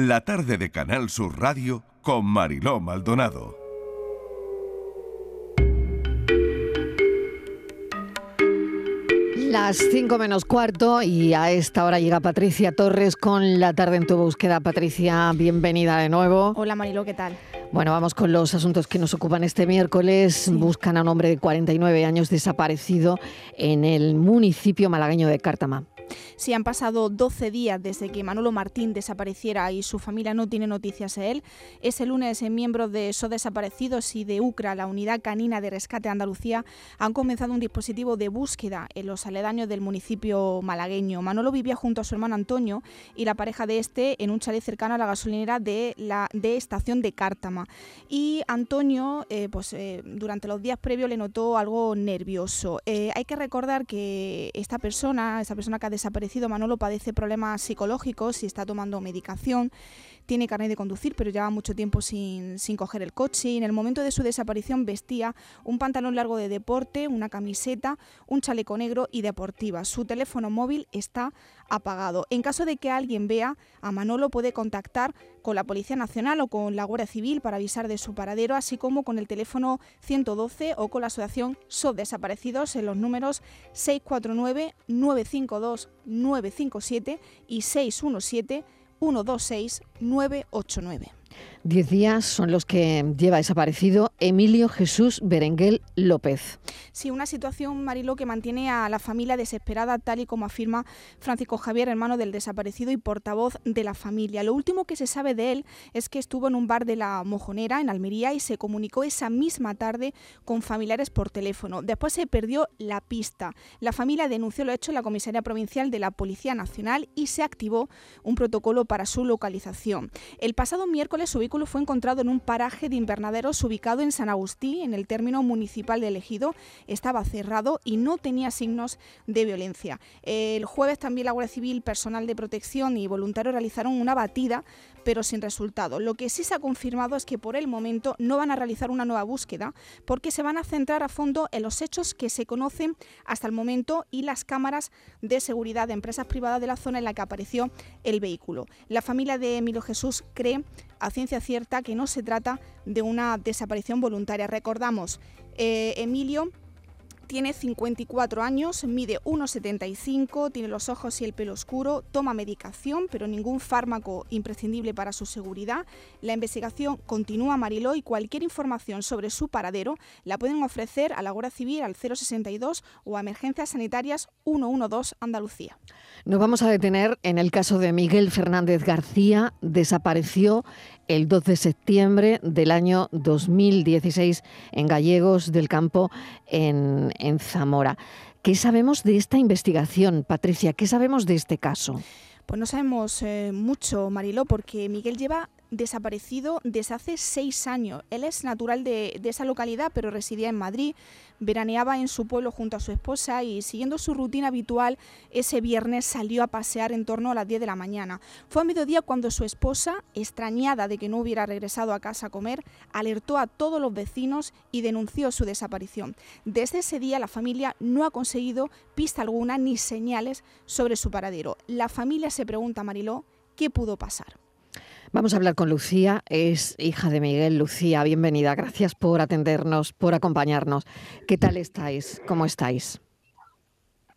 La tarde de Canal Sur Radio con Mariló Maldonado. Las 5 menos cuarto y a esta hora llega Patricia Torres con la tarde en tu búsqueda. Patricia, bienvenida de nuevo. Hola Mariló, ¿qué tal? Bueno, vamos con los asuntos que nos ocupan este miércoles. Buscan a un hombre de 49 años desaparecido en el municipio malagueño de Cártama. Si han pasado 12 días desde que Manolo Martín desapareciera y su familia no tiene noticias de él. Ese lunes, miembros de SO Desaparecidos y de UCRA, la Unidad Canina de Rescate Andalucía, han comenzado un dispositivo de búsqueda en los aledaños del municipio malagueño. Manolo vivía junto a su hermano Antonio y la pareja de este en un chalet cercano a la gasolinera de la de estación de Cártama. Y Antonio, eh, pues eh, durante los días previos le notó algo nervioso. Eh, hay que recordar que esta persona, esta persona que ha desaparecido, Manolo padece problemas psicológicos y está tomando medicación tiene carnet de conducir, pero lleva mucho tiempo sin, sin coger el coche y en el momento de su desaparición vestía un pantalón largo de deporte, una camiseta, un chaleco negro y deportiva. Su teléfono móvil está apagado. En caso de que alguien vea a Manolo puede contactar con la Policía Nacional o con la Guardia Civil para avisar de su paradero, así como con el teléfono 112 o con la asociación SOD Desaparecidos en los números 649 952 957 y 617 126 989. Diez días son los que lleva desaparecido Emilio Jesús Berenguel López. Sí, una situación, Marilo, que mantiene a la familia desesperada, tal y como afirma Francisco Javier, hermano del desaparecido y portavoz de la familia. Lo último que se sabe de él es que estuvo en un bar de la Mojonera, en Almería, y se comunicó esa misma tarde con familiares por teléfono. Después se perdió la pista. La familia denunció lo hecho en la Comisaría Provincial de la Policía Nacional y se activó un protocolo para su localización. El pasado miércoles su vehículo fue encontrado en un paraje de invernaderos ubicado en San Agustín, en el término municipal de Ejido. Estaba cerrado y no tenía signos de violencia. El jueves también la Guardia Civil, personal de protección y voluntarios realizaron una batida, pero sin resultado. Lo que sí se ha confirmado es que por el momento no van a realizar una nueva búsqueda porque se van a centrar a fondo en los hechos que se conocen hasta el momento y las cámaras de seguridad de empresas privadas de la zona en la que apareció el vehículo. La familia de Emilio Jesús cree a ciencia cierta que no se trata de una desaparición voluntaria. Recordamos, eh, Emilio tiene 54 años, mide 1,75, tiene los ojos y el pelo oscuro, toma medicación, pero ningún fármaco imprescindible para su seguridad. La investigación continúa, Mariló, y cualquier información sobre su paradero la pueden ofrecer a la Guardia Civil al 062 o a Emergencias Sanitarias 112 Andalucía. Nos vamos a detener en el caso de Miguel Fernández García. Desapareció el 12 de septiembre del año 2016 en Gallegos del Campo, en, en Zamora. ¿Qué sabemos de esta investigación, Patricia? ¿Qué sabemos de este caso? Pues no sabemos eh, mucho, Mariló, porque Miguel lleva desaparecido desde hace seis años. Él es natural de, esa localidad, pero residía en Madrid, veraneaba en su pueblo junto a su esposa y siguiendo su rutina habitual, ese viernes salió a pasear en torno a las 10 de la mañana. Fue a mediodía cuando su esposa, extrañada de que no hubiera regresado a casa a comer, alertó a todos los vecinos y denunció su desaparición. Desde ese día la familia no ha conseguido pista alguna ni señales sobre su paradero. La familia se pregunta, Mariló, ¿qué pudo pasar? Vamos a hablar con Lucía, es hija de Miguel. Lucía, bienvenida. Gracias por atendernos, por acompañarnos. ¿Qué tal estáis? ¿Cómo estáis?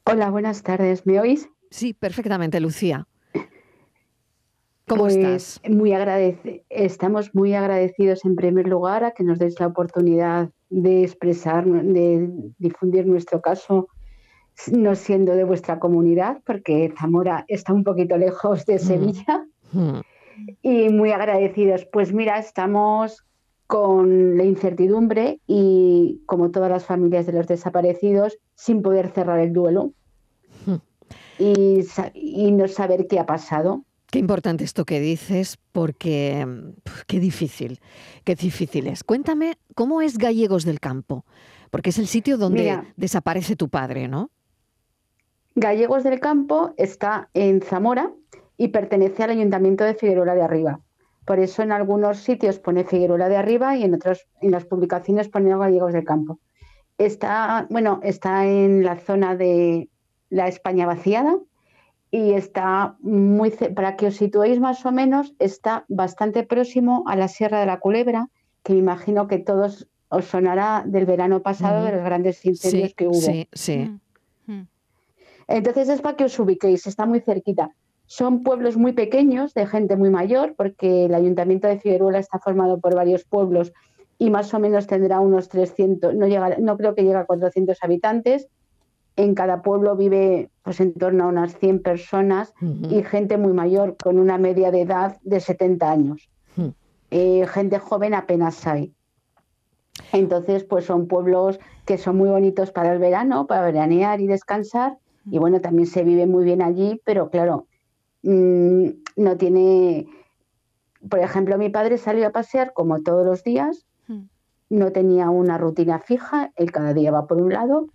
Hola, buenas tardes. ¿Me oís? Sí, perfectamente, Lucía. ¿Cómo pues estás? Muy Estamos muy agradecidos en primer lugar a que nos deis la oportunidad de expresar, de difundir nuestro caso, no siendo de vuestra comunidad, porque Zamora está un poquito lejos de mm. Sevilla. Mm y muy agradecidos. Pues mira, estamos con la incertidumbre y como todas las familias de los desaparecidos, sin poder cerrar el duelo hmm. y, no saber qué ha pasado. Qué importante esto que dices, porque qué difícil, qué difícil es. Cuéntame, ¿cómo es Gallegos del Campo? Porque es el sitio donde desaparece tu padre, ¿no? Gallegos del Campo está en Zamora, y pertenece al Ayuntamiento de Figueroa de Arriba. Por eso en algunos sitios pone Figueroa de Arriba y en otros, en las publicaciones pone Gallegos del Campo. Está, bueno, está en la zona de la España vaciada y está muy, para que os situéis más o menos, está bastante próximo a la Sierra de la Culebra, que me imagino que todos os sonará del verano pasado de los grandes incendios que hubo. Sí, sí. Mm, mm. Entonces es para que os ubiquéis, está muy cerquita. Son pueblos muy pequeños, de gente muy mayor, porque el ayuntamiento de Figueruela está formado por varios pueblos y más o menos tendrá unos 300, no, llega, no creo que llegue a 400 habitantes. En cada pueblo vive pues en torno a unas 100 personas y gente muy mayor, con una media de edad de 70 años. Eh, gente joven apenas hay. Entonces, pues son pueblos que son muy bonitos para el verano, para veranear y descansar. Y bueno, también se vive muy bien allí, pero claro, mm, no tiene... Por ejemplo, mi padre salió a pasear como todos los días, no tenía una rutina fija, él cada día va por un lado,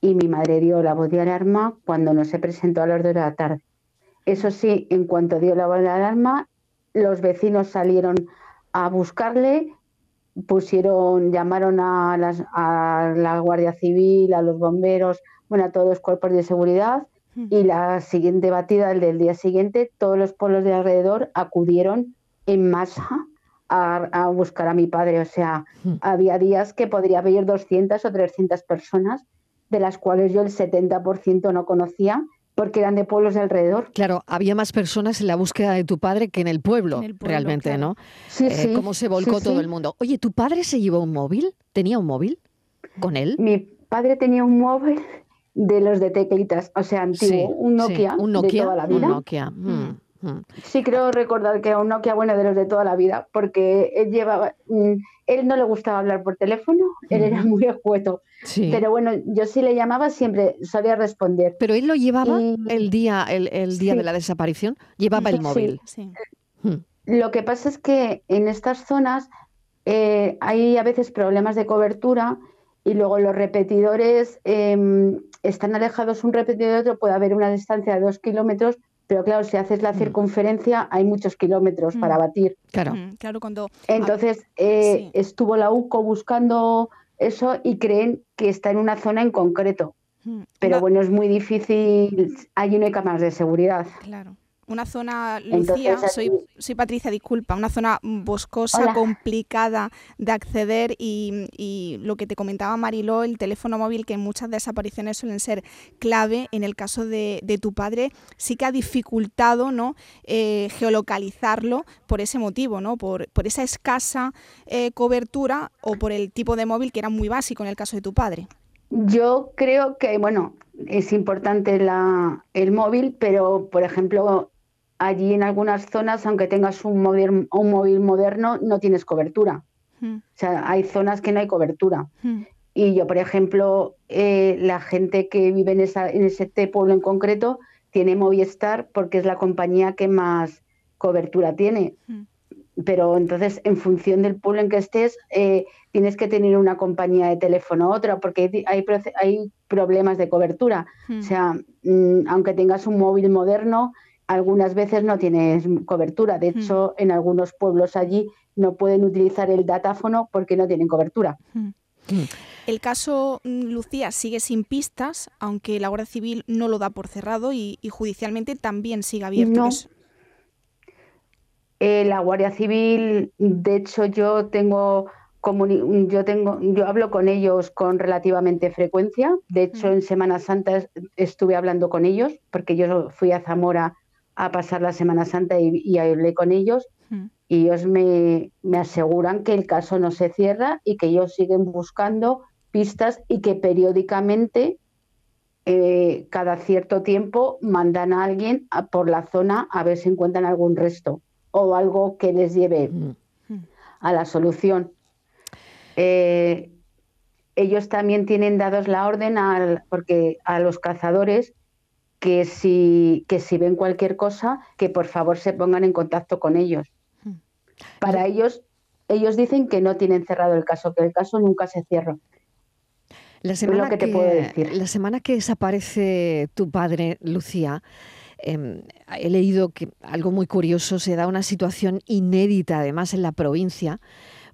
y mi madre dio la voz de alarma cuando no se presentó a las dos de la tarde. Eso sí, en cuanto dio la voz de alarma, los vecinos salieron a buscarle pusieron, llamaron a, las, a la Guardia Civil, a los bomberos, bueno, a todos los cuerpos de seguridad y la siguiente batida, el del día siguiente, todos los pueblos de alrededor acudieron en masa a, buscar a mi padre. O sea, había días que podría haber 200 o 300 personas, de las cuales yo el 70% no conocía porque eran de pueblos de alrededor. Claro, había más personas en la búsqueda de tu padre que en el pueblo, realmente, ¿no? Sí, eh, sí. Cómo se volcó todo el mundo. Oye, ¿tu padre se llevó un móvil? ¿Tenía un móvil con él? Mi padre tenía un móvil de los de teclitas, o sea, antiguo, un Nokia, un Nokia de toda la vida. Un Nokia. Mm. Sí, creo recordar que era un Nokia bueno de los de toda la vida, porque él llevaba, mm, él no le gustaba hablar por teléfono, él era muy escueto. Pero bueno, yo sí le llamaba siempre, sabía responder. Pero él lo llevaba el día, el, día de la desaparición, llevaba el móvil. Lo que pasa es que en estas zonas eh, hay a veces problemas de cobertura y luego los repetidores em, están alejados un repetidor de otro, puede haber una distancia de dos kilómetros pero claro, si haces la mm. circunferencia hay muchos kilómetros para mm. batir. Claro. Mm, claro, cuando... Entonces eh, estuvo la UCO buscando eso y creen que está en una zona en concreto. Pero bueno, es muy difícil, allí no hay cámaras de seguridad. Claro. Una zona, Lucía, soy, soy Patricia, disculpa, una zona boscosa, complicada de acceder y, lo que te comentaba Mariló, el teléfono móvil, que en muchas desapariciones suelen ser clave, en el caso de, tu padre, sí que ha dificultado ¿no? Eh, geolocalizarlo por ese motivo, ¿no? por, por esa escasa eh, cobertura o por el tipo de móvil que era muy básico en el caso de tu padre. Yo creo que, bueno, es importante la, el móvil, pero, por ejemplo, allí en algunas zonas, aunque tengas un móvil, un móvil moderno, no tienes cobertura. Hmm. O sea, hay zonas que no hay cobertura. Hmm. Y yo, por ejemplo, eh, la gente que vive en, esa, en ese pueblo en concreto tiene Movistar porque es la compañía que más cobertura tiene. Hmm. Pero entonces, en función del pueblo en que estés, eh, tienes que tener una compañía de teléfono otra porque hay, hay problemas de cobertura. O sea, mm, aunque tengas un móvil moderno, algunas veces no tienes cobertura. De hmm. hecho, en algunos pueblos allí no pueden utilizar el datáfono porque no tienen cobertura. Hmm. Hmm. El caso mm, Lucía sigue sin pistas, aunque la Guardia Civil no lo da por cerrado y, judicialmente también sigue abierto. Eh, la Guardia Civil, de hecho, yo tengo yo tengo, yo hablo con ellos con relativamente frecuencia. De hecho, en Semana Santa estuve hablando con ellos porque yo fui a Zamora a pasar la Semana Santa y, hablé con ellos hmm. y ellos me, aseguran que el caso no se cierra y que ellos siguen buscando pistas y que periódicamente, eh, cada cierto tiempo, mandan a alguien por la zona a ver si encuentran algún resto o algo que les lleve hmm. a la solución. Eh, ellos también tienen dados la orden porque a los cazadores que si, que si ven cualquier cosa, que por favor se pongan en contacto con ellos. Hmm. Para ellos, ellos dicen que no tienen cerrado el caso, que el caso nunca se cierra. La semana, que, te puedo decir. la semana que desaparece tu padre, Lucía, em, he leído que algo muy curioso, se da una situación inédita además en la provincia,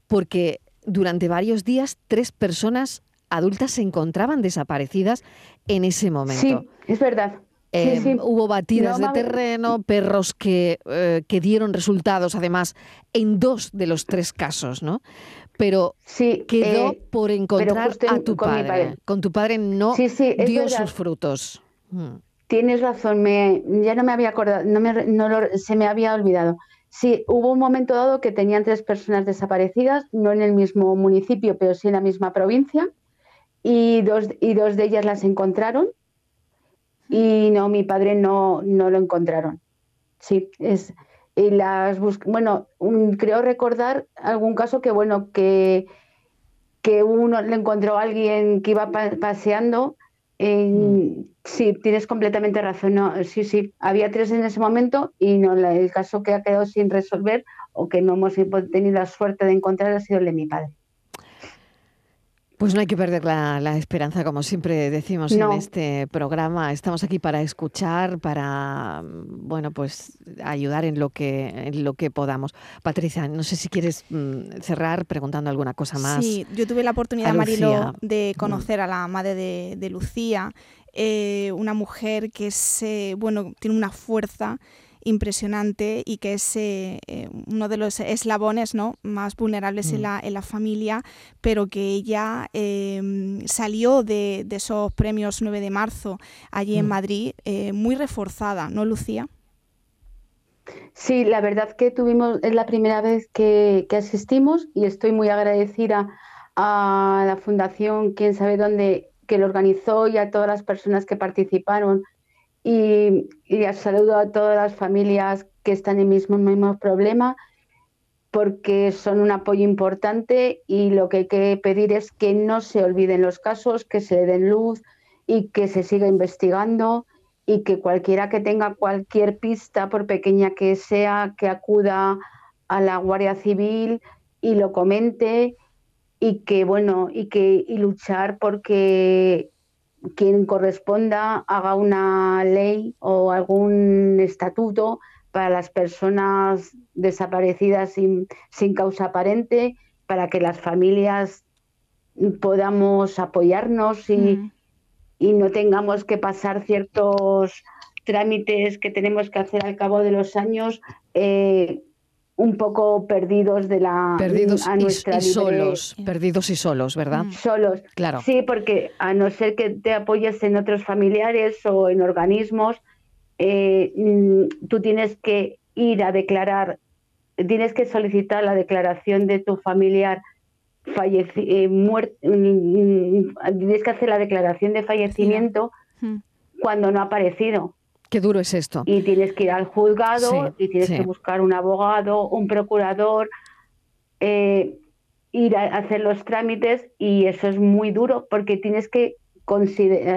porque durante varios días tres personas adultas se encontraban desaparecidas en ese momento. Sí, es verdad. Em, hubo batidas de terreno, perros que, eh, que dieron resultados, además, en dos de los tres casos, ¿no? Pero quedó eh, por encontrar a tu padre. Con tu padre no dio sus frutos. Mm. Tienes razón, me, ya no me había acordado, no me, no se me había olvidado. Sí, hubo un momento dado que tenían tres personas desaparecidas, no en el mismo municipio, pero sí en la misma provincia, y dos, y dos de ellas las encontraron y no, mi padre no, no lo encontraron. Sí, es, y las bueno, creo recordar algún caso que, bueno, que, que uno le encontró a alguien que iba paseando. Mm. Sí, tienes completamente razón. No, sí, sí, había tres en ese momento y no, el caso que ha quedado sin resolver o que no hemos tenido la suerte de encontrar ha sido el de mi padre. Pues no hay que perder la, esperanza, como siempre decimos en este programa. Estamos aquí para escuchar, para bueno, pues ayudar en lo que en lo que podamos. Patricia, no sé si quieres mm, cerrar preguntando alguna cosa más. Sí, yo tuve la oportunidad, Marilo, de conocer a la madre de, Lucía, eh, una mujer que es, eh, bueno, tiene una fuerza impresionante y que es eh, eh, uno de los eslabones ¿no? más vulnerables en, mm. la, en, la, familia, pero que ella em, salió de, esos premios 9 de marzo allí en mm. Madrid eh, muy reforzada, ¿no, Lucía? Sí, la verdad que tuvimos, es la primera vez que, que asistimos y estoy muy agradecida a la Fundación Quién sabe dónde que lo organizó y a todas las personas que participaron y, saludo a todas las familias que están en el mismo, problema porque son un apoyo importante y lo que hay que pedir es que no se olviden los casos, que se den luz y que se siga investigando y que cualquiera que tenga cualquier pista, por pequeña que sea, que acuda a la Guardia Civil y lo comente y que bueno y que y luchar porque quien corresponda haga una ley o algún estatuto para las personas desaparecidas sin, causa aparente, para que las familias podamos apoyarnos y, mm. y, no tengamos que pasar ciertos trámites que tenemos que hacer al cabo de los años eh, un poco perdidos de la perdidos a nuestra y, solos perdidos y solos verdad mm. solos. Claro. Sí porque a no ser que te apoyes en otros familiares o en organismos eh, mm, tú tienes que ir a declarar tienes que solicitar la declaración de tu familiar falleci eh, muerto mm, tienes que hacer la declaración de fallecimiento cuando no ha aparecido Qué duro es esto. Y tienes que ir al juzgado y tienes que buscar un abogado, un procurador, eh, ir a hacer los trámites y eso es muy duro porque tienes que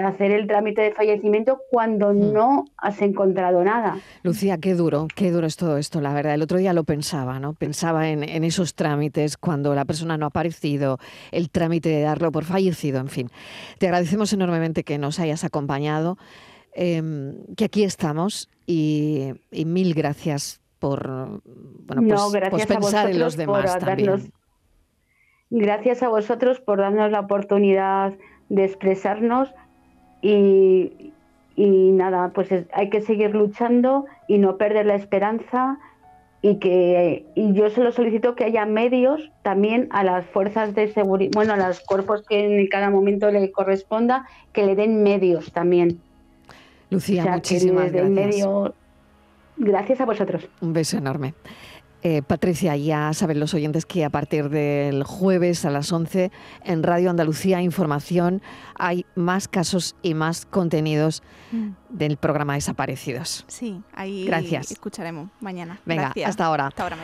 hacer el trámite de fallecimiento cuando mm. no has encontrado nada. Lucía, qué duro, qué duro es todo esto, la verdad. El otro día lo pensaba, ¿no? Pensaba en, en esos trámites cuando la persona no ha aparecido, el trámite de darlo por fallecido, en fin. Te agradecemos enormemente que nos hayas acompañado. Em, que aquí estamos y, mil gracias por, bueno, pues, pues pensar en los demás también. gracias a vosotros por darnos la oportunidad de expresarnos y, y nada, pues hay que seguir luchando y no perder la esperanza y que y yo solo solicito que haya medios también a las fuerzas de seguridad, bueno, a los cuerpos que en cada momento le corresponda, que le den medios también. Lucía, muchísimas gracias. gracias a vosotros. Un beso enorme. Eh, Patricia, ya saben los oyentes que a partir del jueves a las 11 en Radio Andalucía Información hay más casos y más contenidos mm. del programa Desaparecidos. Sí, ahí Gracias. escucharemos mañana. Venga, hasta ahora. Hasta ahora.